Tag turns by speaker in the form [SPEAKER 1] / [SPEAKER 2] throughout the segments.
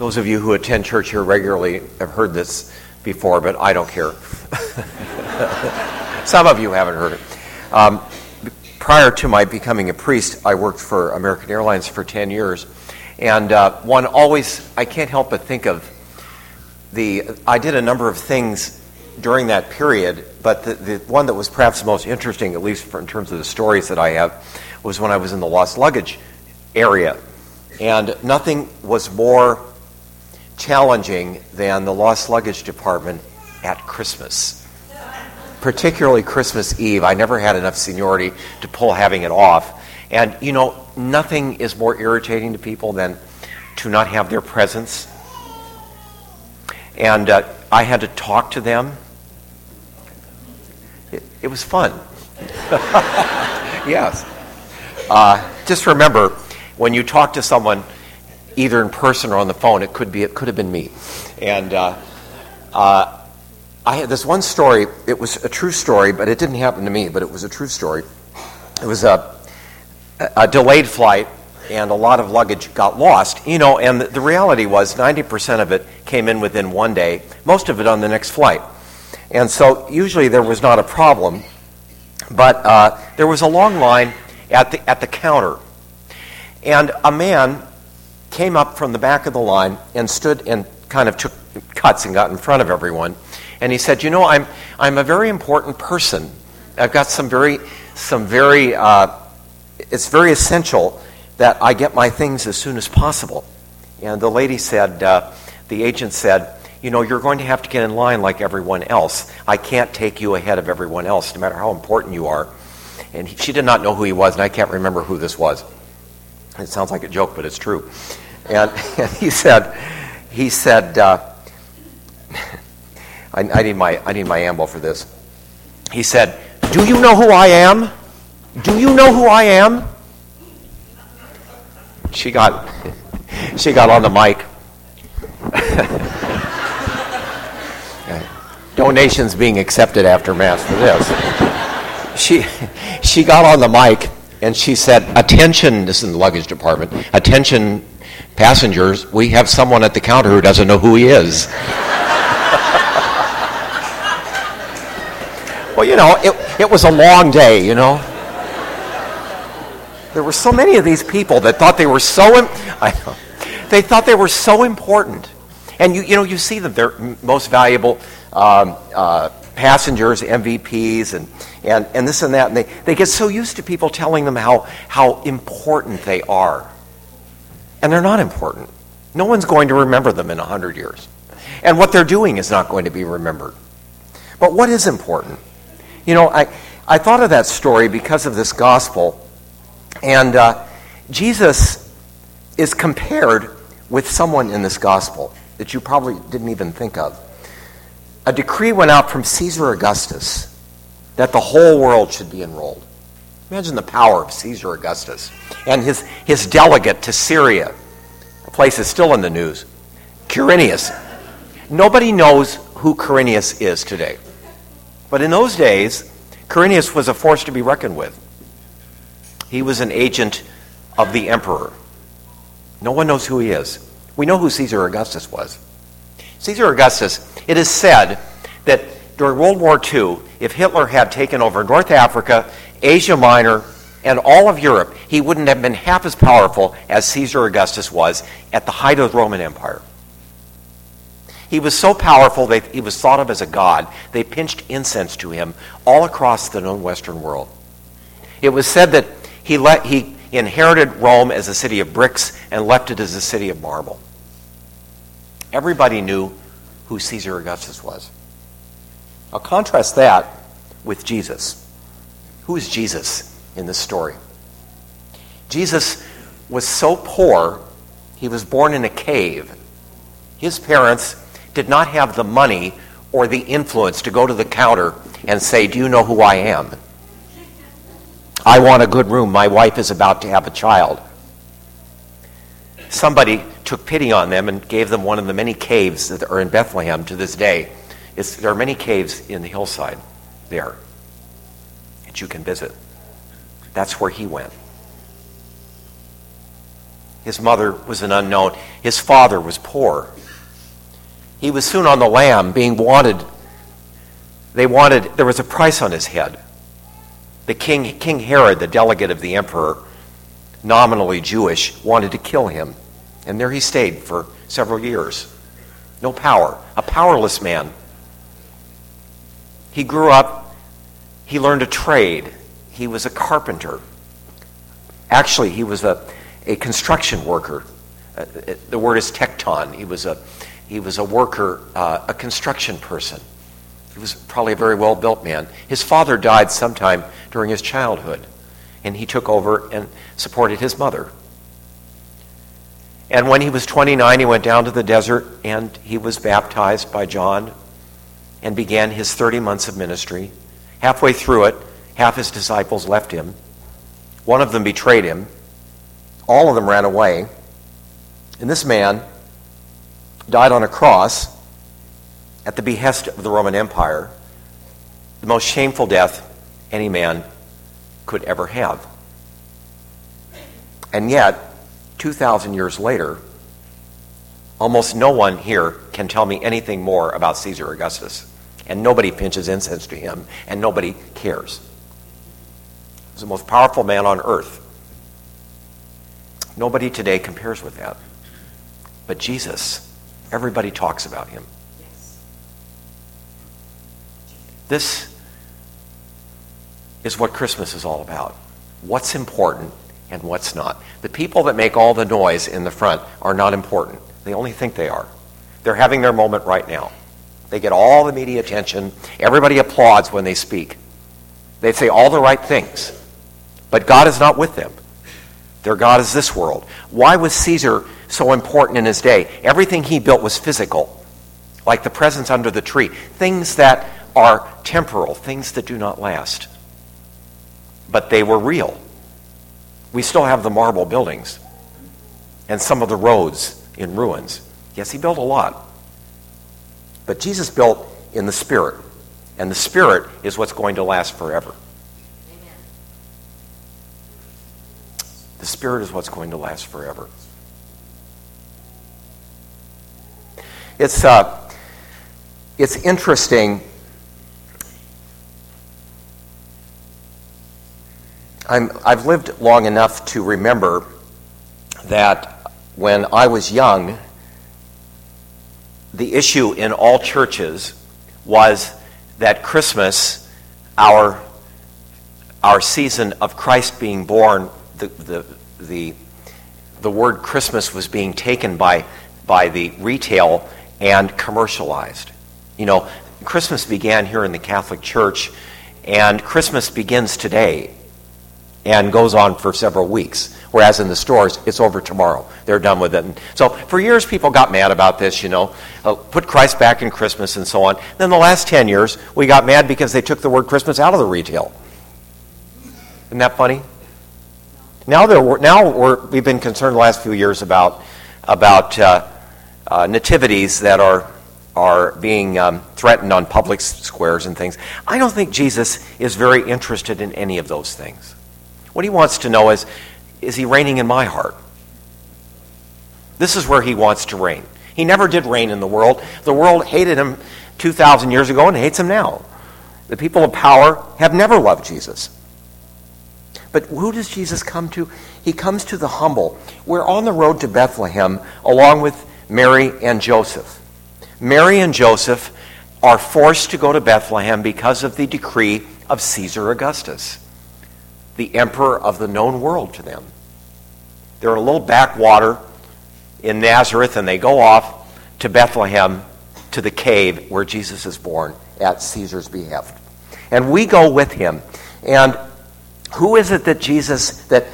[SPEAKER 1] Those of you who attend church here regularly have heard this before, but I don't care. Some of you haven't heard it. Um, prior to my becoming a priest, I worked for American Airlines for 10 years. And uh, one always, I can't help but think of the, I did a number of things during that period, but the, the one that was perhaps the most interesting, at least for, in terms of the stories that I have, was when I was in the lost luggage area. And nothing was more challenging than the lost luggage department at Christmas. Particularly Christmas Eve. I never had enough seniority to pull having it off. And, you know, nothing is more irritating to people than to not have their presence. And uh, I had to talk to them. It, it was fun. yes. Uh, just remember, when you talk to someone, either in person or on the phone. It could be it could have been me, and uh, uh, I had this one story. It was a true story, but it didn't happen to me. But it was a true story. It was a, a delayed flight, and a lot of luggage got lost. You know, and the, the reality was ninety percent of it came in within one day. Most of it on the next flight, and so usually there was not a problem. But uh, there was a long line at the at the counter, and a man came up from the back of the line and stood and kind of took cuts and got in front of everyone. And he said, "You know, I'm I'm a very important person. I've got some very some very uh, it's very essential that I get my things as soon as possible." And the lady said, uh, the agent said, "You know, you're going to have to get in line like everyone else. I can't take you ahead of everyone else, no matter how important you are." And he, she did not know who he was, and I can't remember who this was. It sounds like a joke, but it's true. And, and he said, he said, uh, I, I, need my, I need my ambo for this. He said, Do you know who I am? Do you know who I am? She got, she got on the mic. Donations being accepted after Mass for this. She, she got on the mic and she said, Attention, this is in the luggage department, attention passengers, we have someone at the counter who doesn't know who he is. well, you know, it, it was a long day, you know. There were so many of these people that thought they were so, Im- I know, they thought they were so important. And you, you know, you see them, they're most valuable um, uh, passengers, MVPs, and, and, and this and that. And they, they get so used to people telling them how, how important they are. And they're not important. No one's going to remember them in 100 years. And what they're doing is not going to be remembered. But what is important? You know, I, I thought of that story because of this gospel. And uh, Jesus is compared with someone in this gospel that you probably didn't even think of. A decree went out from Caesar Augustus that the whole world should be enrolled. Imagine the power of Caesar Augustus and his, his delegate to Syria. The place is still in the news. Quirinius. Nobody knows who Quirinius is today. But in those days, Quirinius was a force to be reckoned with. He was an agent of the emperor. No one knows who he is. We know who Caesar Augustus was. Caesar Augustus, it is said that during World War II, if Hitler had taken over North Africa Asia Minor, and all of Europe, he wouldn't have been half as powerful as Caesar Augustus was at the height of the Roman Empire. He was so powerful that he was thought of as a god. They pinched incense to him all across the known Western world. It was said that he, let, he inherited Rome as a city of bricks and left it as a city of marble. Everybody knew who Caesar Augustus was. I'll contrast that with Jesus. Who is Jesus in this story? Jesus was so poor, he was born in a cave. His parents did not have the money or the influence to go to the counter and say, Do you know who I am? I want a good room. My wife is about to have a child. Somebody took pity on them and gave them one of the many caves that are in Bethlehem to this day. It's, there are many caves in the hillside there that you can visit. That's where he went. His mother was an unknown. His father was poor. He was soon on the lam, being wanted. They wanted, there was a price on his head. The king, King Herod, the delegate of the emperor, nominally Jewish, wanted to kill him. And there he stayed for several years. No power, a powerless man. He grew up, he learned a trade. He was a carpenter. Actually, he was a, a construction worker. Uh, the word is tekton. He was a, he was a worker, uh, a construction person. He was probably a very well built man. His father died sometime during his childhood, and he took over and supported his mother. And when he was 29, he went down to the desert and he was baptized by John and began his 30 months of ministry. Halfway through it, half his disciples left him. One of them betrayed him. All of them ran away. And this man died on a cross at the behest of the Roman Empire, the most shameful death any man could ever have. And yet, 2,000 years later, almost no one here can tell me anything more about Caesar Augustus. And nobody pinches incense to him, and nobody cares. He's the most powerful man on earth. Nobody today compares with that. But Jesus, everybody talks about him. This is what Christmas is all about. What's important and what's not. The people that make all the noise in the front are not important. They only think they are. They're having their moment right now. They get all the media attention. Everybody applauds when they speak. They say all the right things. But God is not with them. Their God is this world. Why was Caesar so important in his day? Everything he built was physical, like the presents under the tree, things that are temporal, things that do not last. But they were real. We still have the marble buildings and some of the roads in ruins. Yes, he built a lot. But Jesus built in the Spirit, and the Spirit is what's going to last forever. The Spirit is what's going to last forever. It's, uh, it's interesting I'm, I've lived long enough to remember that when I was young, the issue in all churches was that Christmas, our, our season of Christ being born, the, the, the, the word Christmas was being taken by, by the retail and commercialized. You know, Christmas began here in the Catholic Church, and Christmas begins today and goes on for several weeks. Whereas in the stores, it's over tomorrow. They're done with it. And so for years, people got mad about this, you know, uh, put Christ back in Christmas and so on. Then the last 10 years, we got mad because they took the word Christmas out of the retail. Isn't that funny? Now, there, now we're, we've been concerned the last few years about, about uh, uh, nativities that are, are being um, threatened on public squares and things. I don't think Jesus is very interested in any of those things. What he wants to know is is he reigning in my heart? This is where he wants to reign. He never did reign in the world. The world hated him 2,000 years ago and hates him now. The people of power have never loved Jesus. But who does Jesus come to? He comes to the humble. We're on the road to Bethlehem along with Mary and Joseph. Mary and Joseph are forced to go to Bethlehem because of the decree of Caesar Augustus the emperor of the known world to them. They're in a little backwater in Nazareth, and they go off to Bethlehem to the cave where Jesus is born at Caesar's behest. And we go with him. And who is it that Jesus, that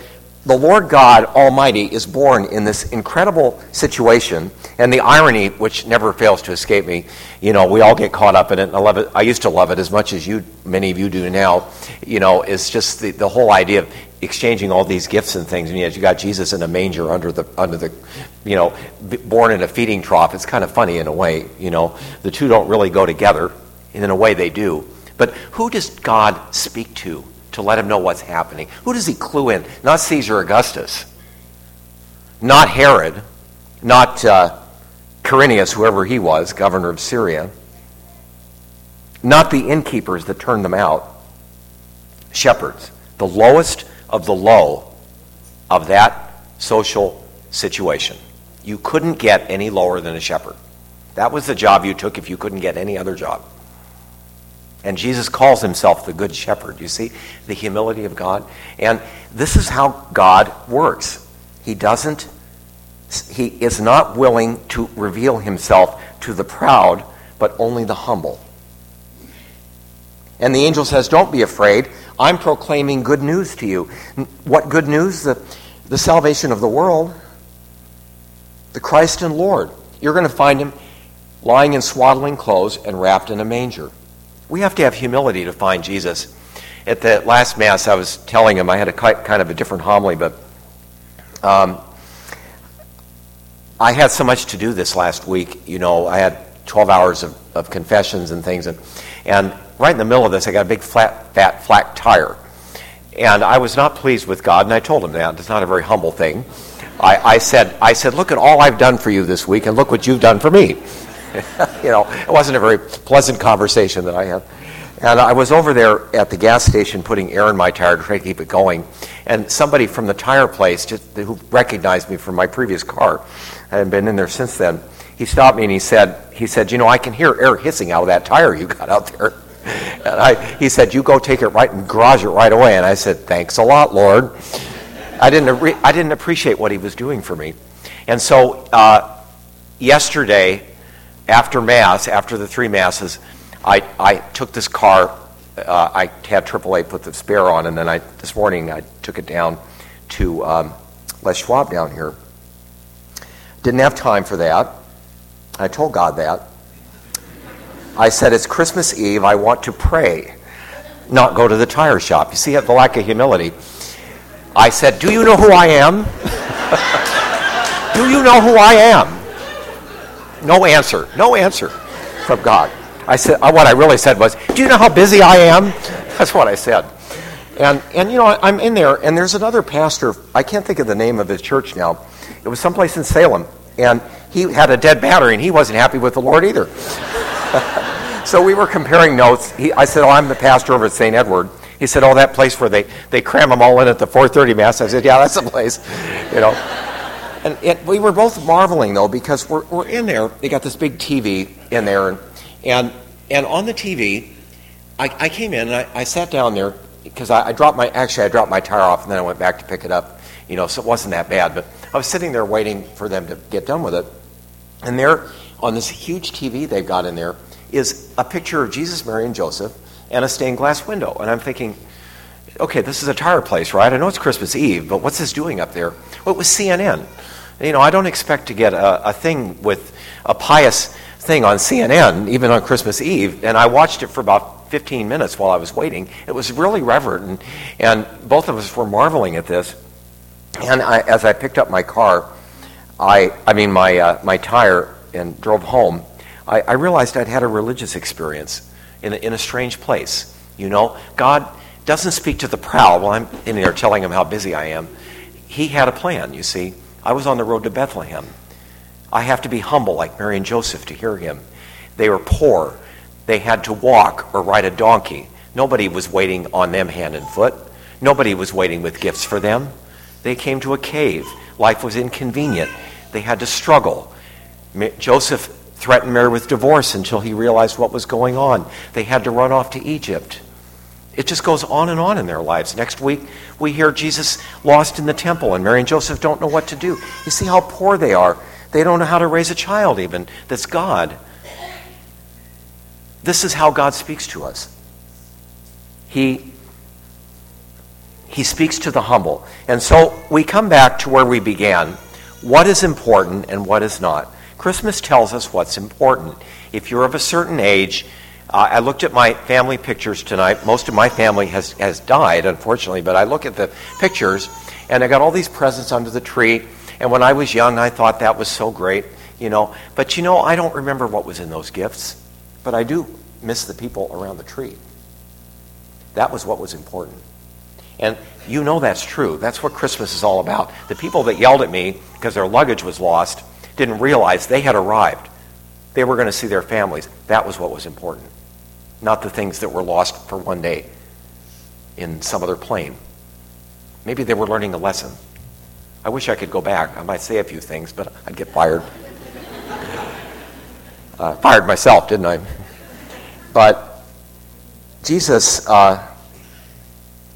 [SPEAKER 1] the Lord God Almighty is born in this incredible situation, and the irony, which never fails to escape me, you know, we all get caught up in it, and I love it. I used to love it as much as you, many of you do now. You know, it's just the, the whole idea of exchanging all these gifts and things. And yet you got Jesus in a manger under the under the, you know, born in a feeding trough. It's kind of funny in a way. You know, the two don't really go together. and In a way, they do. But who does God speak to? To let him know what's happening. Who does he clue in? Not Caesar Augustus. not Herod, not uh, Quirinius, whoever he was, governor of Syria, not the innkeepers that turned them out, shepherds, the lowest of the low of that social situation. You couldn't get any lower than a shepherd. That was the job you took if you couldn't get any other job. And Jesus calls himself the Good Shepherd. You see the humility of God? And this is how God works. He doesn't, he is not willing to reveal himself to the proud, but only the humble. And the angel says, Don't be afraid. I'm proclaiming good news to you. What good news? The, the salvation of the world, the Christ and Lord. You're going to find him lying in swaddling clothes and wrapped in a manger. We have to have humility to find Jesus. At the last Mass, I was telling him, I had a kind of a different homily, but um, I had so much to do this last week. You know, I had 12 hours of, of confessions and things, and, and right in the middle of this, I got a big flat, fat, flat tire. And I was not pleased with God, and I told him that. It's not a very humble thing. I, I, said, I said, look at all I've done for you this week, and look what you've done for me. you know, it wasn't a very pleasant conversation that I had. And I was over there at the gas station putting air in my tire to try to keep it going. And somebody from the tire place, just, who recognized me from my previous car, I hadn't been in there since then, he stopped me and he said, he said, you know, I can hear air hissing out of that tire you got out there. And I, he said, you go take it right and garage it right away. And I said, thanks a lot, Lord. I didn't, I didn't appreciate what he was doing for me. And so uh, yesterday, after Mass, after the three Masses, I, I took this car. Uh, I had AAA put the spare on, and then I this morning I took it down to um, Les Schwab down here. Didn't have time for that. I told God that. I said, It's Christmas Eve. I want to pray, not go to the tire shop. You see the lack of humility. I said, Do you know who I am? Do you know who I am? No answer. No answer from God. I said, uh, what I really said was, Do you know how busy I am? That's what I said. And, and you know, I'm in there, and there's another pastor. I can't think of the name of his church now. It was someplace in Salem. And he had a dead battery, and he wasn't happy with the Lord either. so we were comparing notes. He, I said, Oh, I'm the pastor over at St. Edward. He said, Oh, that place where they, they cram them all in at the 430 Mass. I said, Yeah, that's the place. You know. And, and, we were both marveling, though, because we're, we're in there. They got this big TV in there. And, and, and on the TV, I, I came in and I, I sat down there because I, I, dropped my, actually, I dropped my tire off and then I went back to pick it up. You know, so it wasn't that bad. But I was sitting there waiting for them to get done with it. And there, on this huge TV they've got in there, is a picture of Jesus, Mary, and Joseph and a stained glass window. And I'm thinking, okay, this is a tire place, right? I know it's Christmas Eve, but what's this doing up there? Well, it was CNN. You know, I don't expect to get a, a thing with a pious thing on CNN, even on Christmas Eve. And I watched it for about 15 minutes while I was waiting. It was really reverent, and, and both of us were marveling at this. And I, as I picked up my car, I, I mean, my, uh, my tire, and drove home, I, I realized I'd had a religious experience in a, in a strange place. You know, God doesn't speak to the proud while I'm in there telling him how busy I am. He had a plan, you see. I was on the road to Bethlehem. I have to be humble like Mary and Joseph to hear him. They were poor. They had to walk or ride a donkey. Nobody was waiting on them hand and foot. Nobody was waiting with gifts for them. They came to a cave. Life was inconvenient. They had to struggle. Joseph threatened Mary with divorce until he realized what was going on. They had to run off to Egypt. It just goes on and on in their lives. Next week, we hear Jesus lost in the temple, and Mary and Joseph don't know what to do. You see how poor they are. They don't know how to raise a child, even. That's God. This is how God speaks to us. He, he speaks to the humble. And so we come back to where we began. What is important and what is not? Christmas tells us what's important. If you're of a certain age, uh, I looked at my family pictures tonight. Most of my family has, has died, unfortunately, but I look at the pictures and I got all these presents under the tree. And when I was young, I thought that was so great, you know. But you know, I don't remember what was in those gifts, but I do miss the people around the tree. That was what was important. And you know that's true. That's what Christmas is all about. The people that yelled at me because their luggage was lost didn't realize they had arrived. They were going to see their families. That was what was important, not the things that were lost for one day in some other plane. Maybe they were learning a lesson. I wish I could go back. I might say a few things, but I'd get fired. Uh, fired myself, didn't I? But Jesus, uh,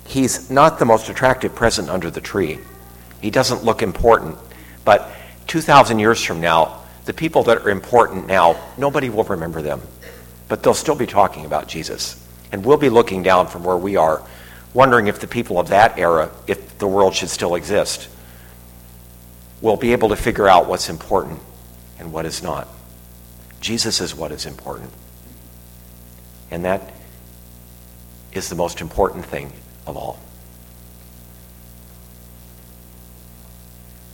[SPEAKER 1] he's not the most attractive present under the tree. He doesn't look important. But 2,000 years from now, the people that are important now, nobody will remember them. But they'll still be talking about Jesus. And we'll be looking down from where we are, wondering if the people of that era, if the world should still exist, will be able to figure out what's important and what is not. Jesus is what is important. And that is the most important thing of all.